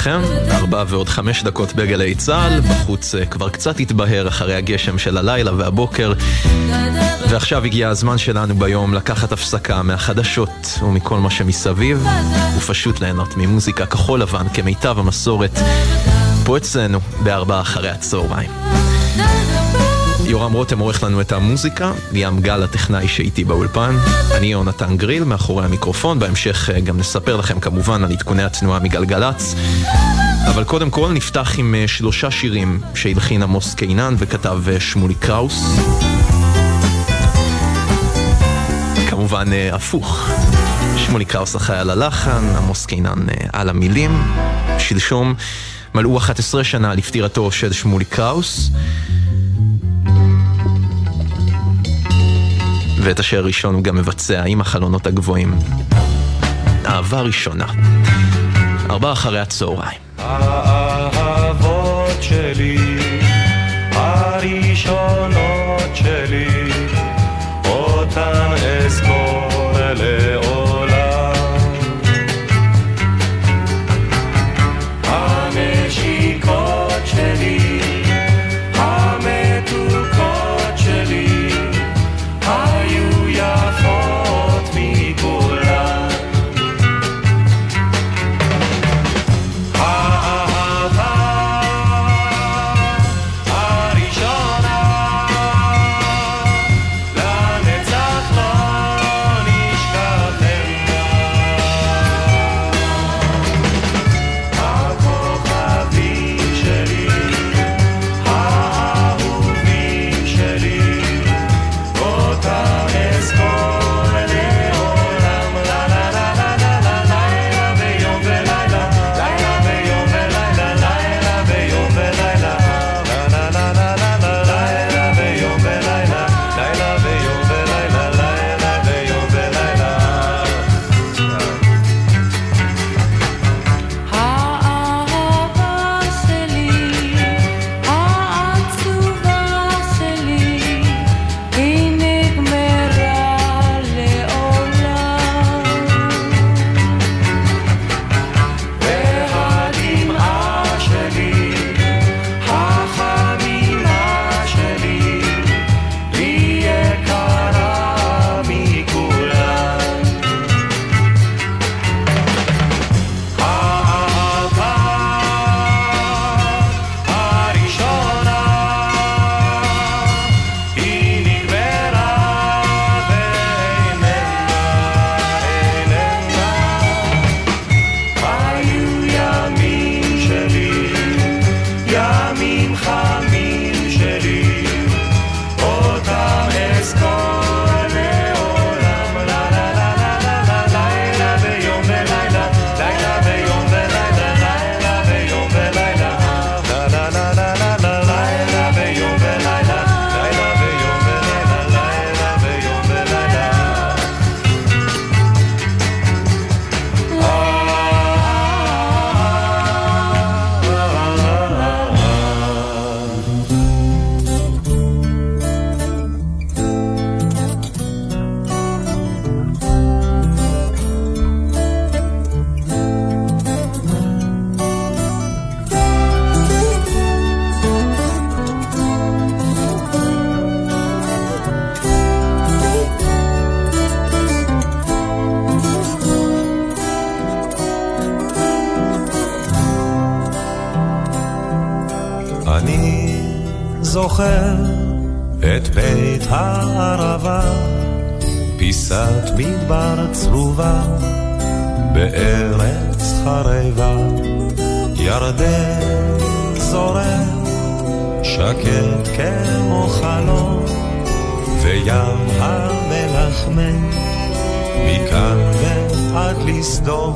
לכם, ארבע ועוד חמש דקות בגלי צה"ל, בחוץ אה, כבר קצת התבהר אחרי הגשם של הלילה והבוקר, ועכשיו הגיע הזמן שלנו ביום לקחת הפסקה מהחדשות ומכל מה שמסביב, ופשוט ליהנות ממוזיקה כחול לבן כמיטב המסורת, פה אצלנו בארבע אחרי הצהריים. יורם רותם עורך לנו את המוזיקה, ליאם גל הטכנאי שאיתי באולפן, אני יונתן גריל מאחורי המיקרופון, בהמשך אה, גם נספר לכם כמובן על עדכוני התנועה מגלגלצ. אבל קודם כל נפתח עם אה, שלושה שירים שהלחין עמוס קינן וכתב אה, שמולי קראוס. כמובן הפוך. שמולי קראוס אחראי על הלחן, עמוס קינן על המילים. שלשום מלאו 11 שנה לפטירתו של שמולי קראוס. ואת השיר הראשון הוא גם מבצע עם החלונות הגבוהים. אהבה ראשונה. ארבע אחרי הצהריים. האהבות שלי, הראשונות שלי, אותן אזכור אני זוכר את בית הערבה, פיסת מדבר צרובה בארץ חרבה. ירדן זורם, שקט כמו חלום, וים המלחמן, מכאן ועד לסדום,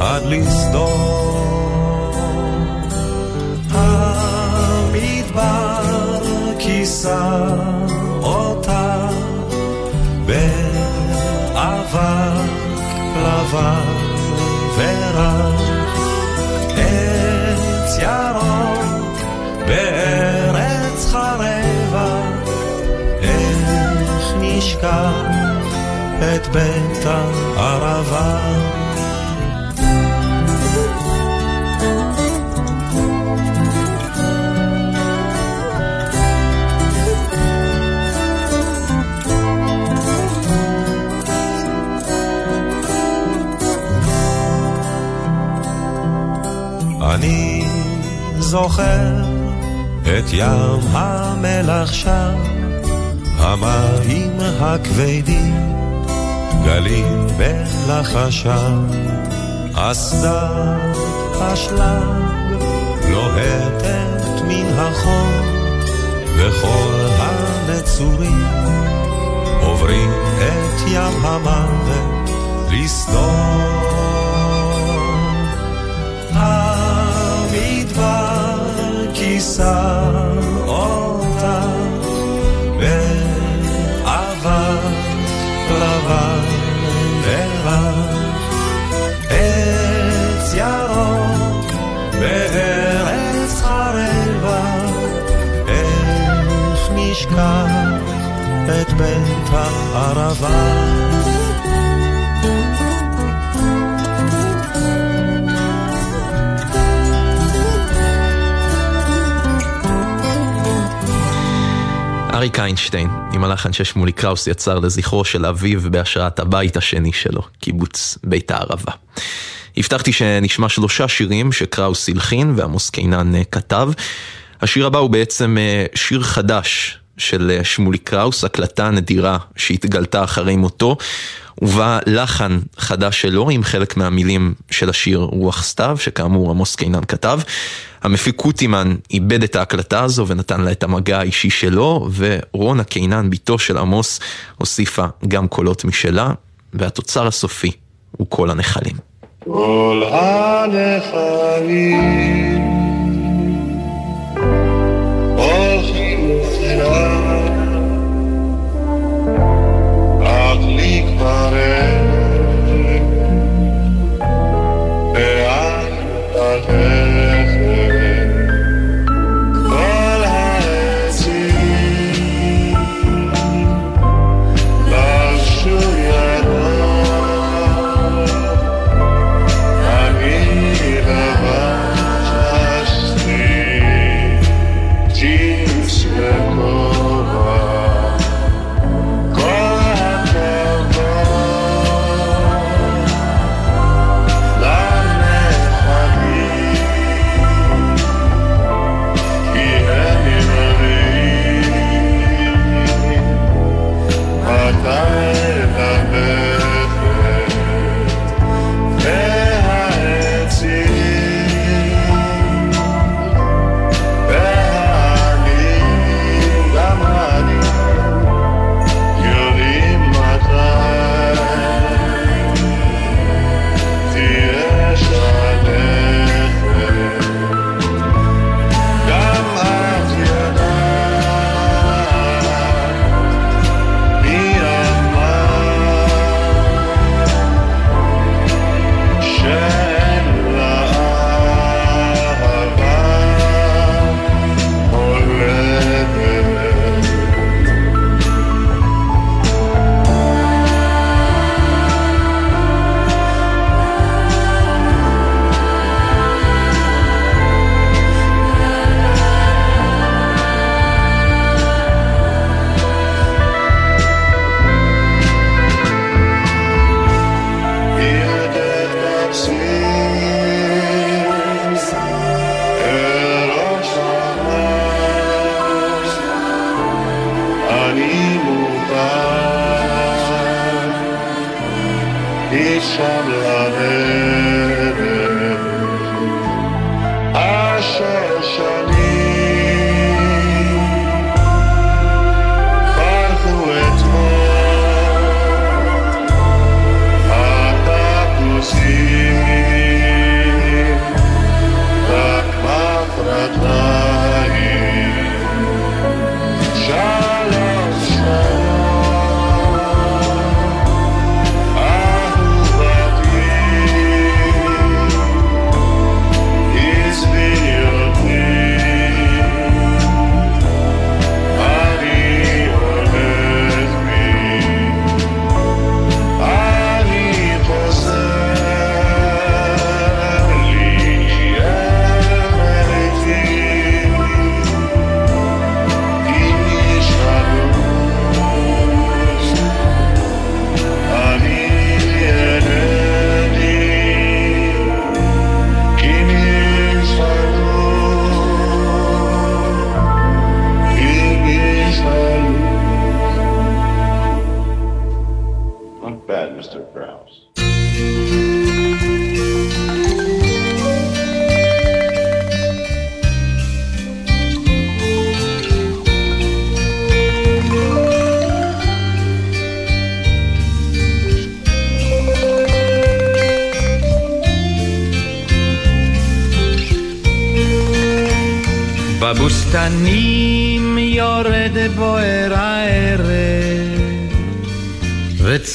עד לסדום. כבר כיסה אותה באבק לבן ורק עץ ירוק בארץ חרבה. איך נשכח את בית הערבה? אליהו את ים המלח שם, המים הכבדים, גלים בלחשם, אסדת אשלג לוהטת מן החור, וכל הנצורים עוברים את ים המוות לסדור. הערבה אריק איינשטיין, עם הלחן ששמולי קראוס יצר לזכרו של אביו בהשראת הבית השני שלו, קיבוץ בית הערבה. הבטחתי שנשמע שלושה שירים שקראוס הלחין ועמוס קינן אה, כתב. השיר הבא הוא בעצם אה, שיר חדש של אה, שמולי קראוס, הקלטה נדירה שהתגלתה אחרי מותו. ובה לחן חדש שלו עם חלק מהמילים של השיר רוח סתיו, שכאמור עמוס קינן כתב. המפיק קוטימן איבד את ההקלטה הזו ונתן לה את המגע האישי שלו, ורונה קינן, בתו של עמוס, הוסיפה גם קולות משלה, והתוצר הסופי הוא כל הנחלים. כל הנחלים Oh.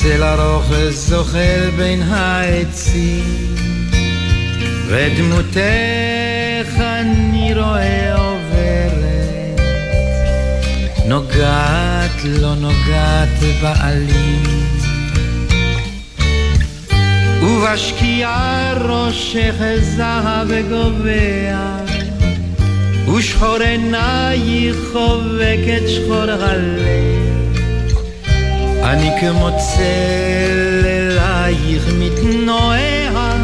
וצל ארוך זוחל בין העצים, ודמותך אני רואה עוברת, נוגעת לא נוגעת בעלים. ובשקיעה ראשך זהב גובע ושחור עינייך חובקת שחור הלב אני כמו צל אלייך מתנועע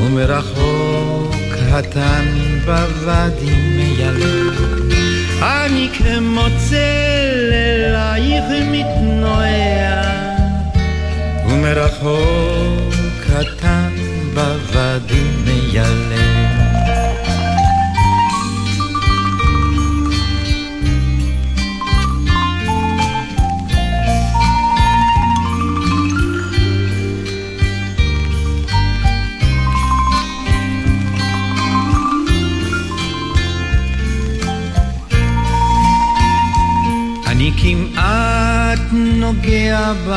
ומרחוק קטן בוואדי מיילב אני כמו צל אלייך מתנועע ומרחוק קטן בוואדי מיילב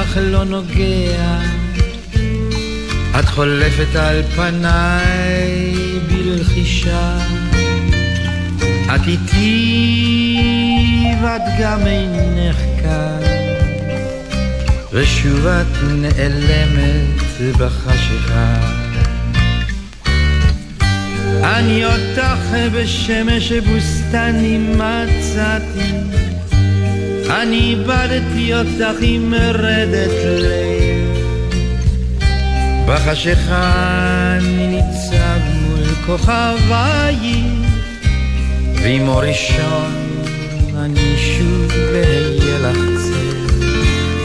בך לא נוגע. את חולפת על פניי בלחישה. את איתי ואת גם אינך כאן. ושוב את נעלמת בחשיכה. אני אותך בשמש בוסתני מצאתי אני איבדתי אותך עם מרדת לב בחשיכה אני ניצב מול כוכבייך ועם אור ראשון אני שוב אהיה לך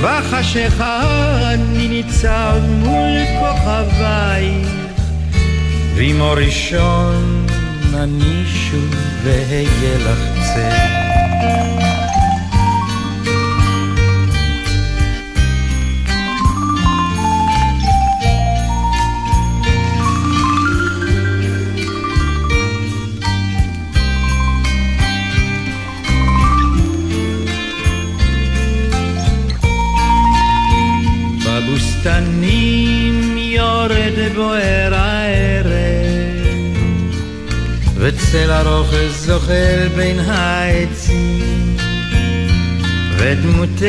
בחשיכה אני ניצב מול כוכבייך ועם אור ראשון אני שוב אהיה לך צל בבוסתנים יורד בוער הערב. וצל ארוך זוחל בין העצים ודמותך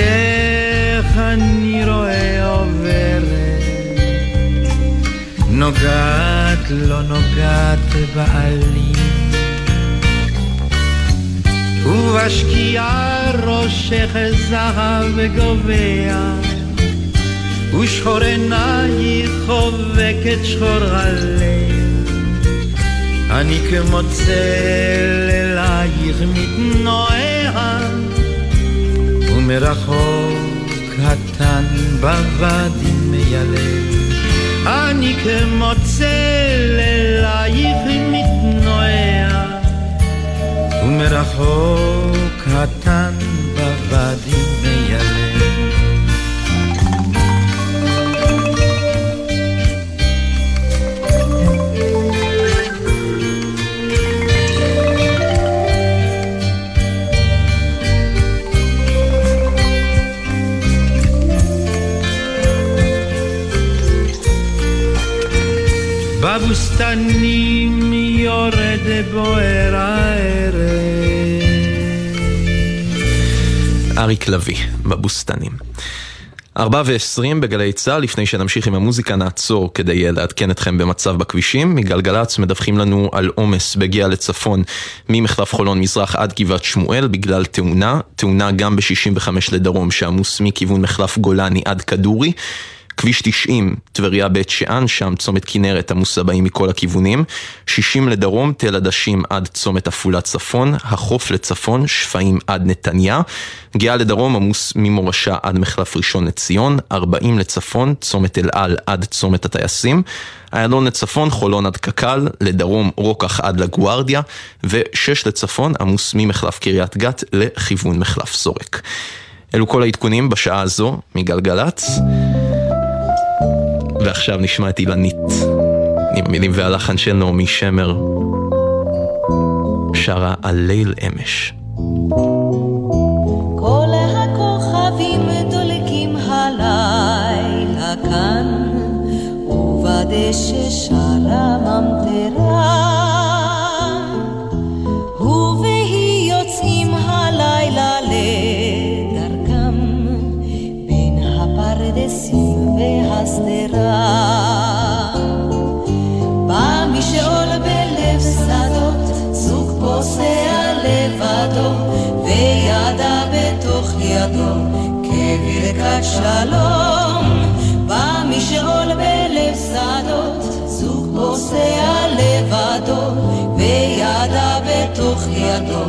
אני רואה עוברת. נוגעת לא נוגעת בעלים ובשקיעה ראשך זהב גובע ושחור עינייך חובקת שחור הלב אני כמו צל אלייך מתנועע ומרחוק קטן בוואדי מיילב אני כמו צל אלייך מתנועע ומרחוק קטן בוואדי מיילב בבוסתנים יורד בוער הערב. אריק לביא, בבוסתנים. ארבע ועשרים בגלי צה"ל, לפני שנמשיך עם המוזיקה נעצור כדי לעדכן אתכם במצב בכבישים. מגלגלצ מדווחים לנו על עומס בהגיע לצפון ממחלף חולון מזרח עד גבעת שמואל בגלל תאונה, תאונה גם ב-65 לדרום שעמוס מכיוון מחלף גולני עד כדורי. כביש 90, טבריה בית שאן, שם צומת כנרת עמוס הבאים מכל הכיוונים. 60 לדרום, תל עדשים עד צומת עפולה צפון. החוף לצפון, שפיים עד נתניה. גאה לדרום עמוס ממורשה עד מחלף ראשון לציון. 40 לצפון, צומת אל על עד צומת הטייסים. איילון לצפון, חולון עד קק"ל, לדרום רוקח עד לגוארדיה, ושש לצפון עמוס ממחלף קריית גת לכיוון מחלף סורק. אלו כל העדכונים בשעה הזו מגלגלצ. ועכשיו נשמע את אילנית, עם המילים והלחן של נעמי שמר, שרה על ליל אמש. כל הכוכבים דולקים הלילה כאן, ובדשא שרה ממטרה. והשדרה. בא מי שעול בלב בלב שדות, זוג פוסע לבדו, וידה בתוך ידו,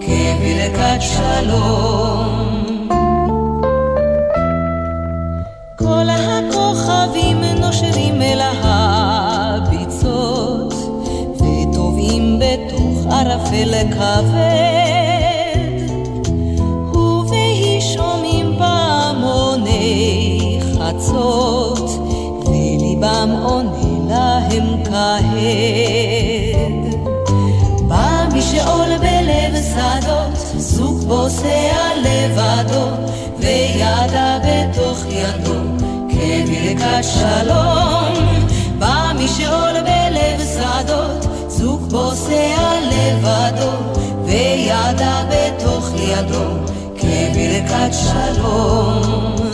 כברכת שלום. נושרים אל הביצות, וטובעים בתוך ערפל כבד, ובהי שומעים פעמוני חצות, וליבם עונה להם כהד. בא מי שעול בלב שדות, זוג פוסע לבדו, וידה בתוך ידו, כברכת שלום. בא מי שעול בלב שדות, זוג פוסע לבדו, וידה בתוך ידו, כברכת שלום.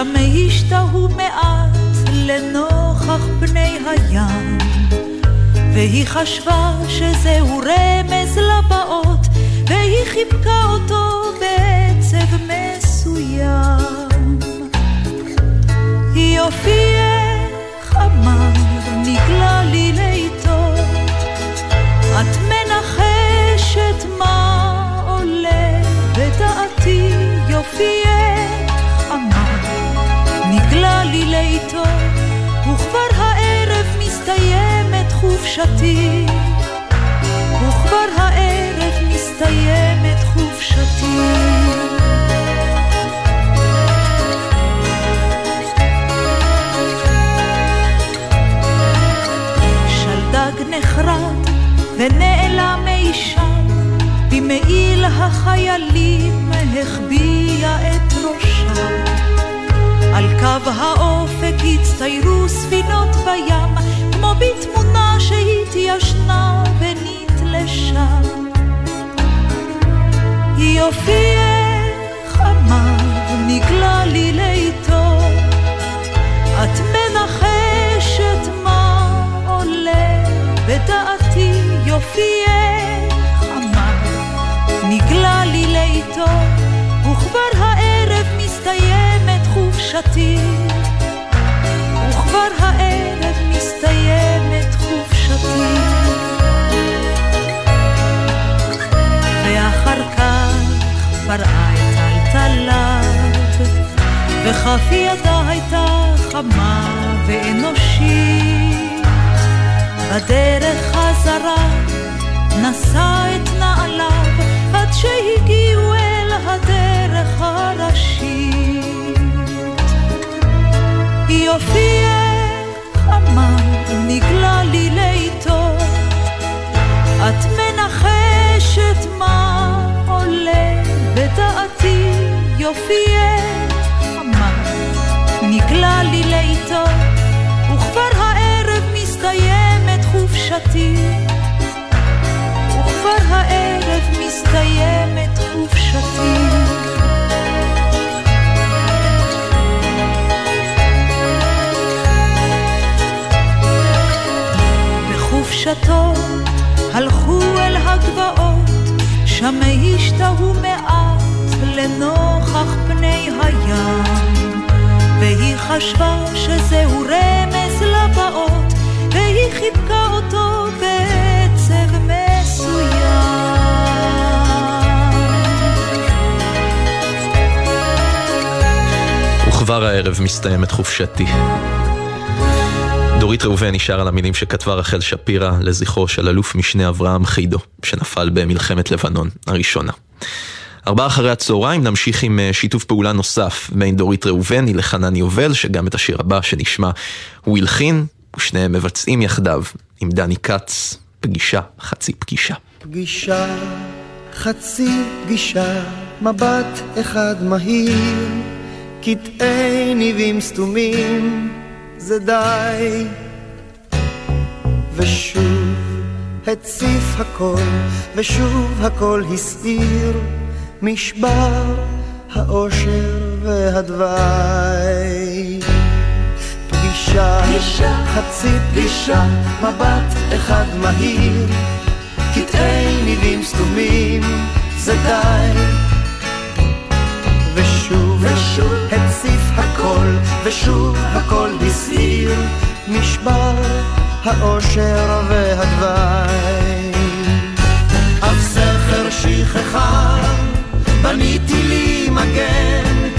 שם השתהו מעט לנוכח פני הים. והיא חשבה שזהו רמז לבאות, והיא חיבקה אותו בעצב מסוים. יופייך חופשתי, וכבר הערב מסתיימת חופשתי. שלדג נחרד ונעלם אי שם, במעיל החיילים החביע את ראשה. על קו האופק הצטיירו ספינות יופייך אמר, נגלה לי לאיתו, את מנחשת מה עולה בדעתי יופייך אמר, נגלה לי לאיתו, וכבר הערב מסתיימת חופשתי, וכבר הערב מסתיימת חופשתי. פרעה את טלטליו, וכף ידה הייתה חמה ואנושית. בדרך חזרה נשא את נעליו עד שהגיעו אל הדרך הראשית. יופייך אמר נגלה לי לאיתו, את מנחשת מה עולה בדעתי יופייך אמר נגלה לי לאיתו, וכבר הערב מסתיימת חופשתי. וכבר הערב מסתיימת חופשתי. בחופשתו חשבה שזהו רמז לבאות, והיא חיבקה אותו בעצב וכבר הערב מסתיימת חופשתי. דורית ראובן נשאר על המילים שכתבה רחל שפירא לזכרו של אלוף משנה אברהם חידו, שנפל במלחמת לבנון הראשונה. ארבעה אחרי הצהריים נמשיך עם אה, שיתוף פעולה נוסף בין דורית ראובני לחנן יובל, שגם את השיר הבא שנשמע הוא הלחין, ושניהם מבצעים יחדיו עם דני כץ, פגישה חצי פגישה. פגישה, חצי פגישה, מבט אחד מהיר, קטעי ניבים סתומים, זה די. ושוב הציף הכל, ושוב הכל הסעיר, משבר האושר והדווי. פגישה, חצי פגישה, מבט אחד מהיר, קטעי ניבים סתומים, זה די. ושוב, ושוב הציף הכל, ושוב הכל הסעיר, משבר האושר והדווי. אף סכר שכחה, בניתי לי מגן,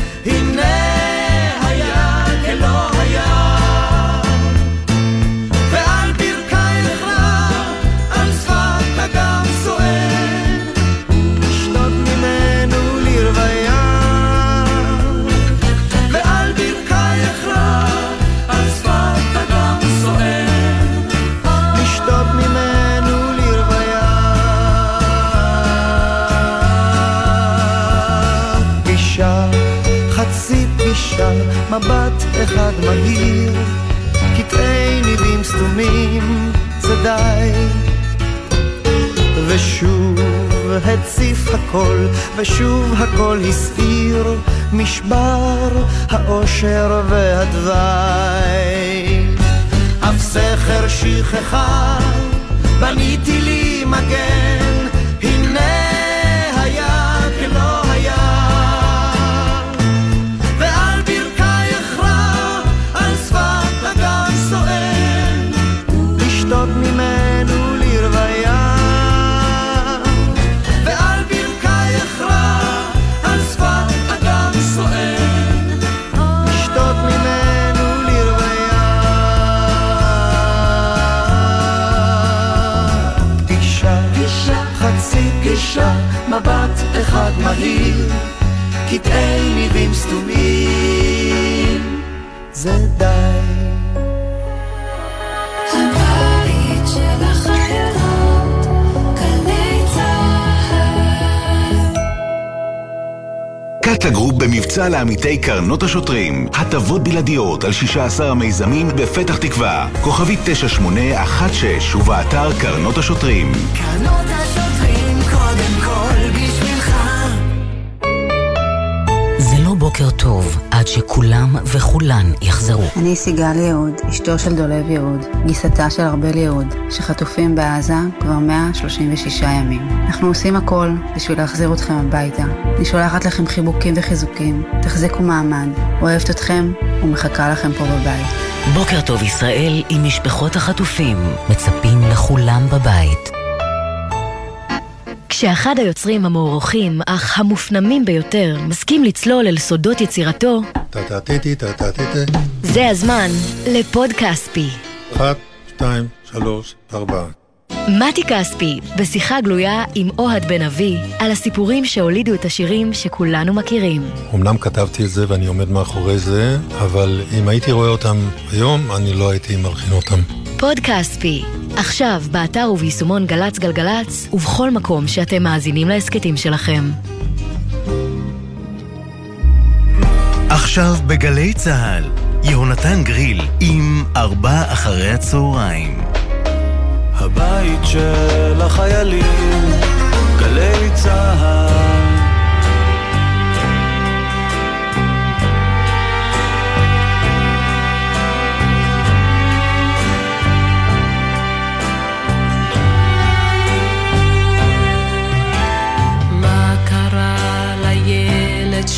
אחד מהיר, קטעי ניבים סתומים, זה די. ושוב הציף הכל, ושוב הכל הסעיר, משבר האושר והדווי. אף סכר שכחה, בניתי לי מגן, במבצע לעמיתי קרנות השוטרים. הטבות בלעדיות על 16 המיזמים בפתח תקווה. כוכבית 9816 ובאתר קרנות השוטרים. קרנות השוטרים קודם כל בשבילך. זה לא בוקר טוב, עד שכולם וכולן יחזרו. אני סיגל יהוד, אשתו של דולב יהוד, גיסתה של ארבל יהוד, שחטופים בעזה כבר 136 ימים. אנחנו עושים הכל בשביל להחזיר אתכם הביתה. אני שולחת לכם חיבוקים וחיזוקים, תחזיקו מעמד, אוהבת אתכם ומחכה לכם פה בבית. בוקר טוב ישראל עם משפחות החטופים, מצפים לכולם בבית. כשאחד היוצרים המוערוכים, אך המופנמים ביותר, מסכים לצלול אל סודות יצירתו, זה הזמן לפוד כספי. אחת, שתיים, שלוש, ארבע. מתי כספי, בשיחה גלויה עם אוהד בן אבי, על הסיפורים שהולידו את השירים שכולנו מכירים. אמנם כתבתי את זה ואני עומד מאחורי זה, אבל אם הייתי רואה אותם היום, אני לא הייתי מלחין אותם. פוד כספי, עכשיו באתר וביישומון גל"צ גלגלצ, ובכל מקום שאתם מאזינים להסכתים שלכם. עכשיו בגלי צה"ל, יהונתן גריל עם ארבע אחרי הצהריים. הבית של החיילים, גלי צה"ל.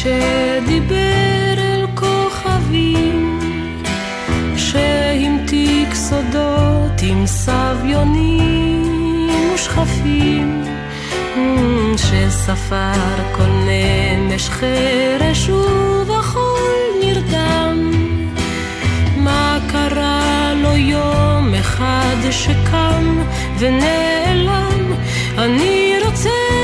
שדיבר אל כוכבים, שהמתיק סודות עם סביונים ושכפים, אמ, שספר כל נמש חרש ובחול נרדם. מה קרה לו יום אחד שקם ונעלם? אני רוצה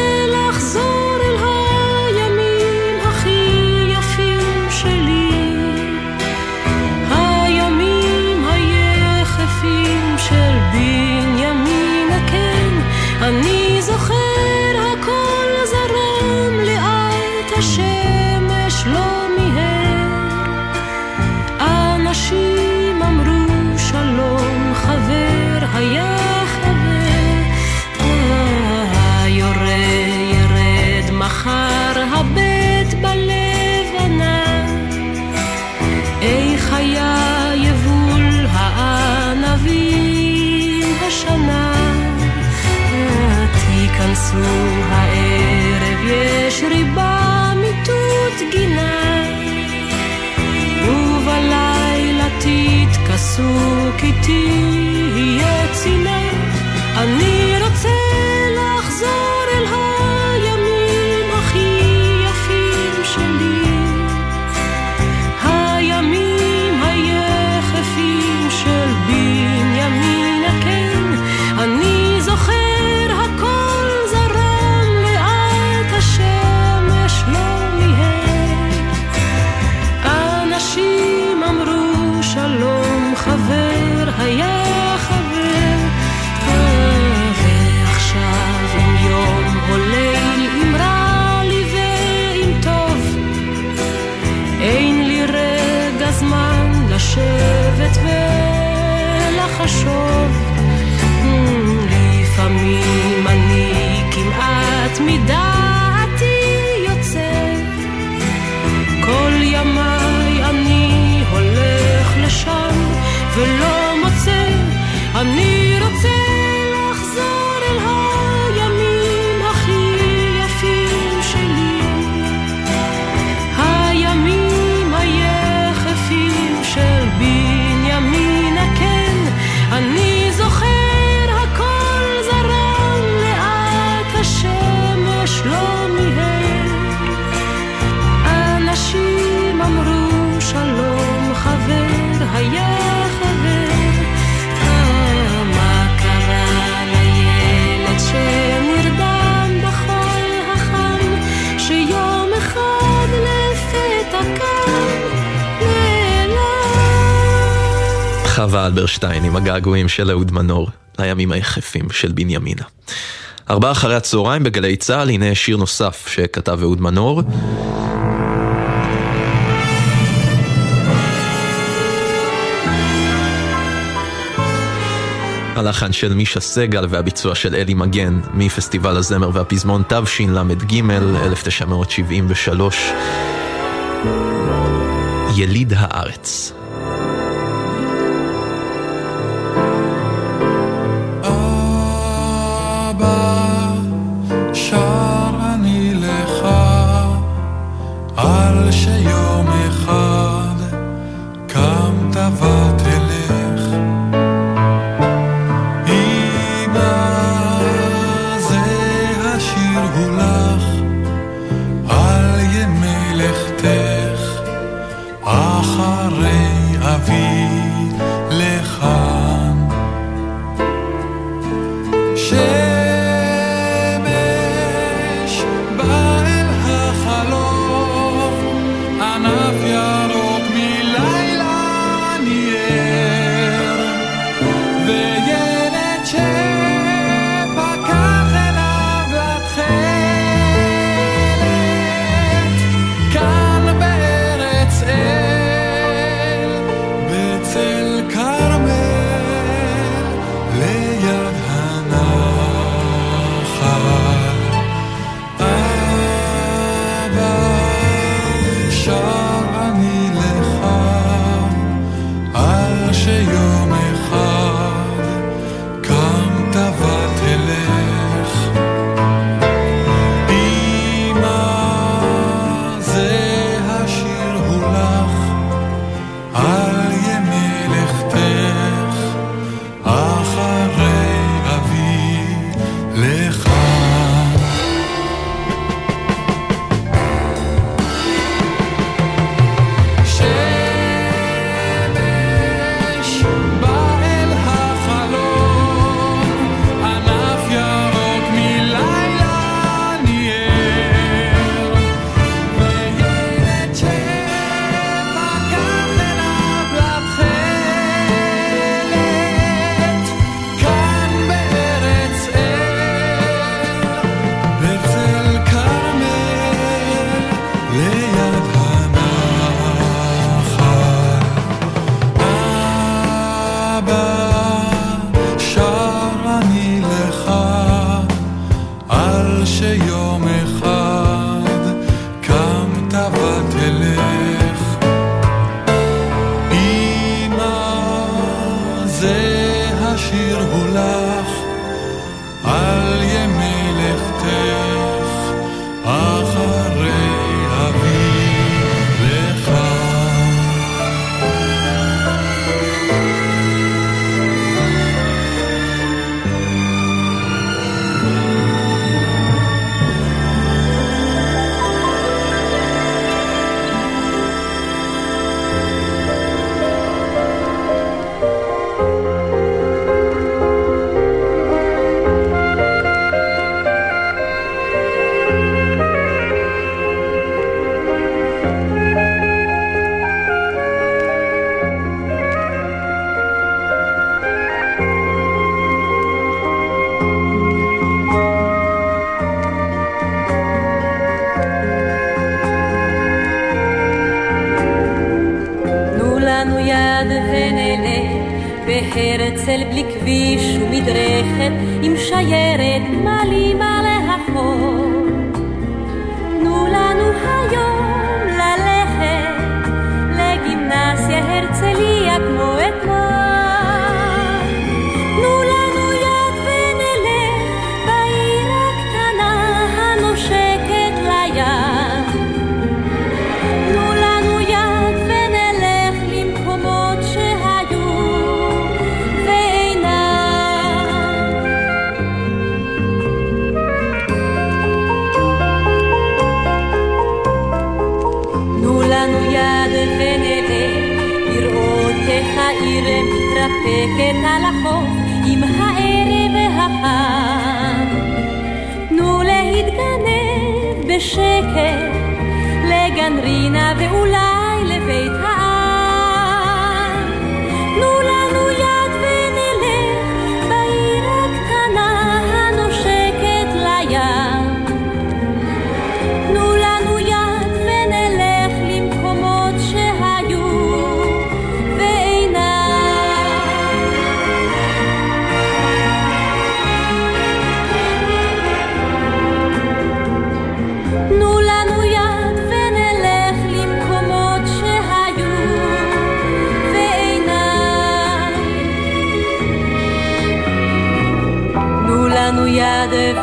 אלברשטיין עם הגעגועים של אהוד מנור לימים היחפים של בנימינה. ארבעה אחרי הצהריים בגלי צה"ל, הנה שיר נוסף שכתב אהוד מנור. הלחן של מישה סגל והביצוע של אלי מגן מפסטיבל הזמר והפזמון תשל"ג 1973 יליד הארץ shore כביש ומדרכת עם שיירת גמלים על החור. תנו לנו היום ללכת לגימנסיה הרצליה כמו אתמול בשקט לגנרינה ואולי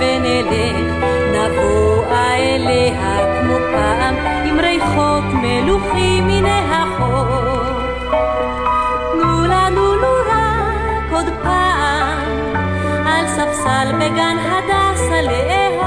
ונלך, נבואה אליה כמו פעם, עם ריחות מלוכים מן החוף. תנו לנו לו רק עוד פעם, על ספסל בגן הדסה לאהוב.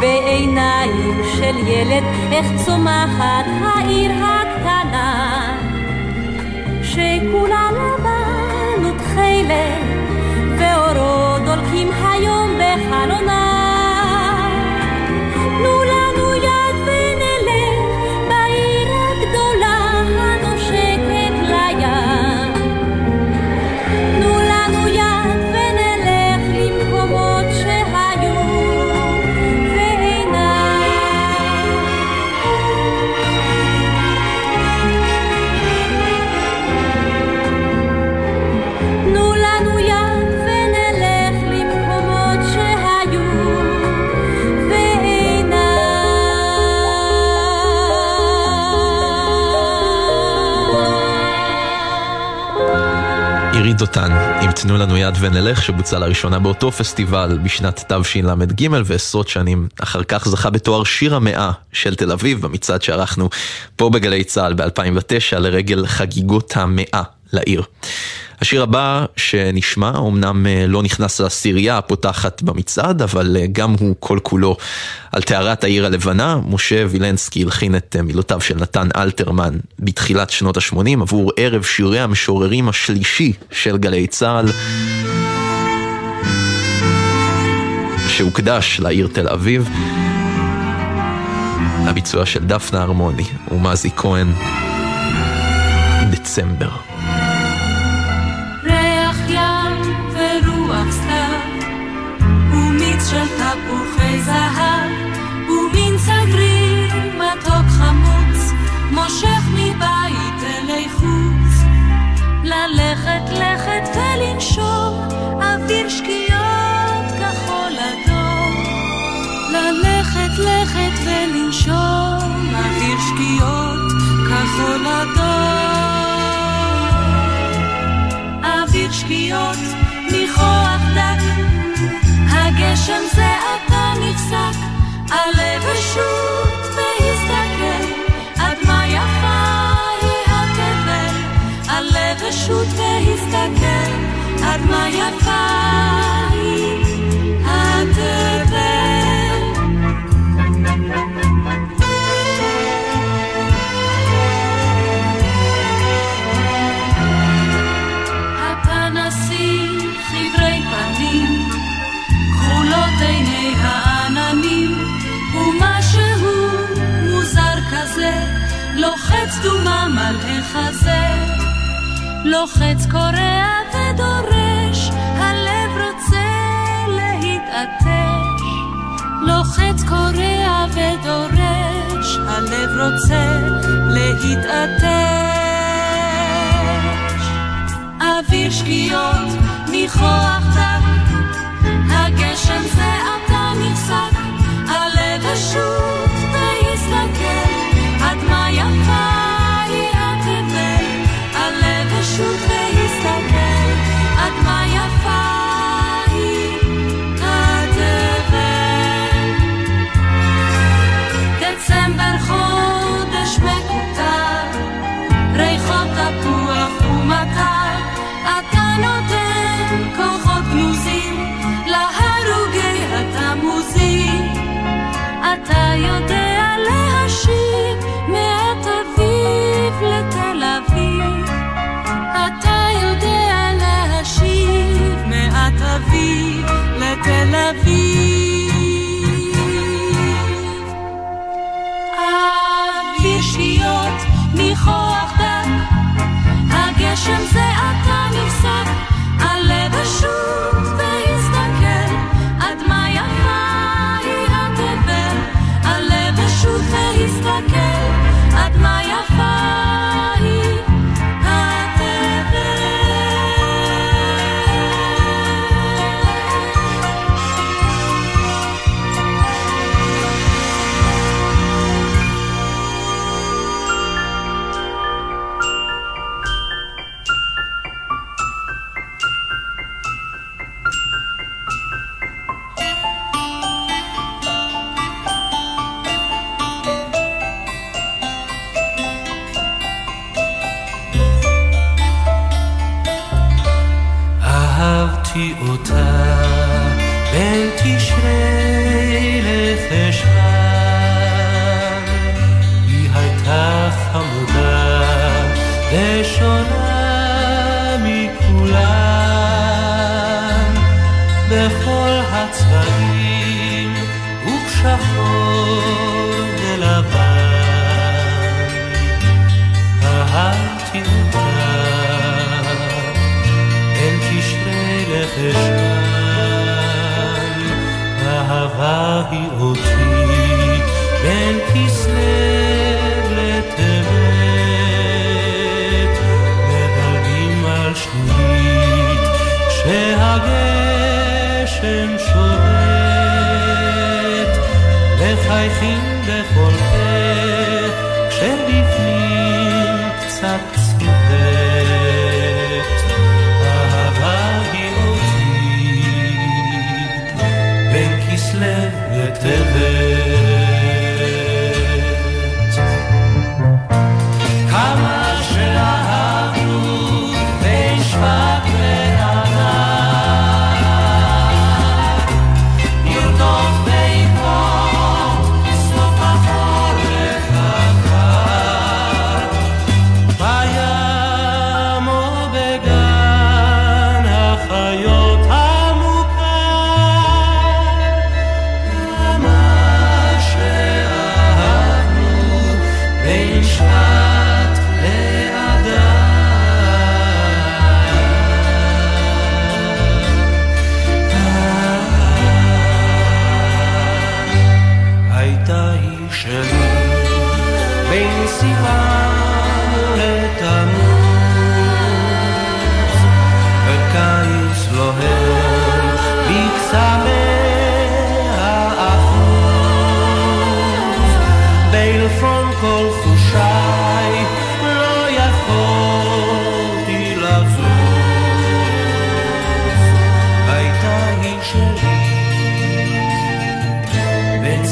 בעיניים של ילד, איך צומחת העיר הקטנה. שכולה לבן ותכלת, ואורות דולקים היום בחלונה. עירית דותן, אם תנו לנו יד ונלך, שבוצע לראשונה באותו פסטיבל בשנת תשל"ג, ועשרות שנים אחר כך זכה בתואר שיר המאה של תל אביב, במצעד שערכנו פה בגלי צה"ל ב-2009 לרגל חגיגות המאה לעיר. השיר הבא שנשמע אומנם אה, לא נכנס לעשירייה הפותחת במצעד, אבל אה, גם הוא כל כולו על טהרת העיר הלבנה. משה וילנסקי הלחין את אה, מילותיו של נתן אלתרמן בתחילת שנות ה-80 עבור ערב שירי המשוררים השלישי של גלי צה"ל. שהוקדש לעיר תל אביב. הביצוע של דפנה הרמוני ומזי כהן, דצמבר. ריח ים ורוח סתיו, ומיץ של תפוחי זהב, ומין סגריר מתוק חמוץ, מושך מבית אלי חוץ. ללכת לכת ולנשום, אוויר שקיעות כחול אדום. ללכת לכת ולנשום, אוויר שקיעות כחול אדום. שקיעות, ניחוח דק, הגשם זה עתה נפסק, עלה ושוט והסתכל, עד מה יפה היא התבל, עלה ושוט והסתכל, עד מה יפה ניחוח דק, הגשם זה עתה ah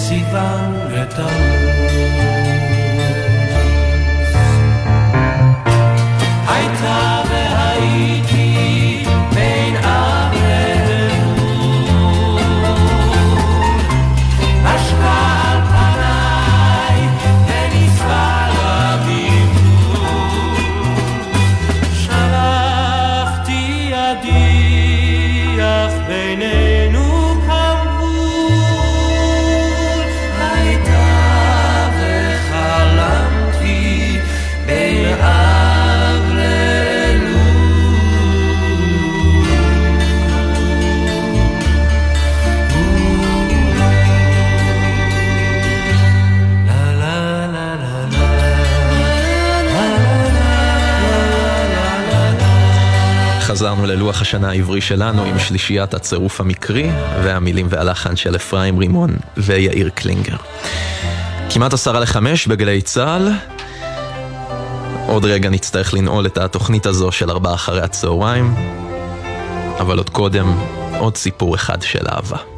si van retorno. ללוח השנה העברי שלנו עם שלישיית הצירוף המקרי והמילים והלחן של אפרים רימון ויאיר קלינגר. כמעט עשרה לחמש בגלי צה"ל. עוד רגע נצטרך לנעול את התוכנית הזו של ארבעה אחרי הצהריים, אבל עוד קודם, עוד סיפור אחד של אהבה.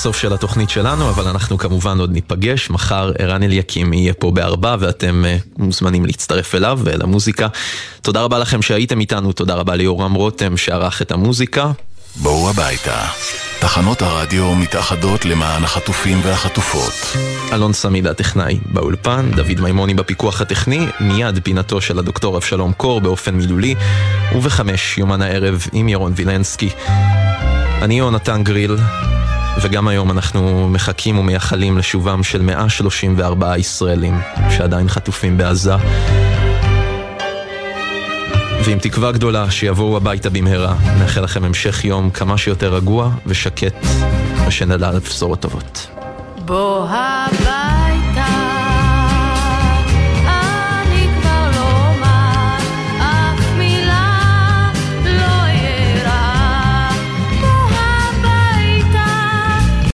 לסוף של התוכנית שלנו, אבל אנחנו כמובן עוד ניפגש. מחר ערן אליקים יהיה פה בארבע, ואתם uh, מוזמנים להצטרף אליו ולמוזיקה. תודה רבה לכם שהייתם איתנו, תודה רבה ליורם רותם שערך את המוזיקה. בואו הביתה. תחנות הרדיו מתאחדות למען החטופים והחטופות. אלון סמיד הטכנאי באולפן, דוד מימוני בפיקוח הטכני, מיד פינתו של הדוקטור אבשלום קור באופן מילולי, ובחמש יומן הערב עם ירון וילנסקי. אני יונתן גריל, וגם היום אנחנו מחכים ומייחלים לשובם של 134 ישראלים שעדיין חטופים בעזה. ועם תקווה גדולה שיבואו הביתה במהרה, נאחל לכם המשך יום כמה שיותר רגוע ושקט, ושנדע על בשורות טובות. בוא הביתה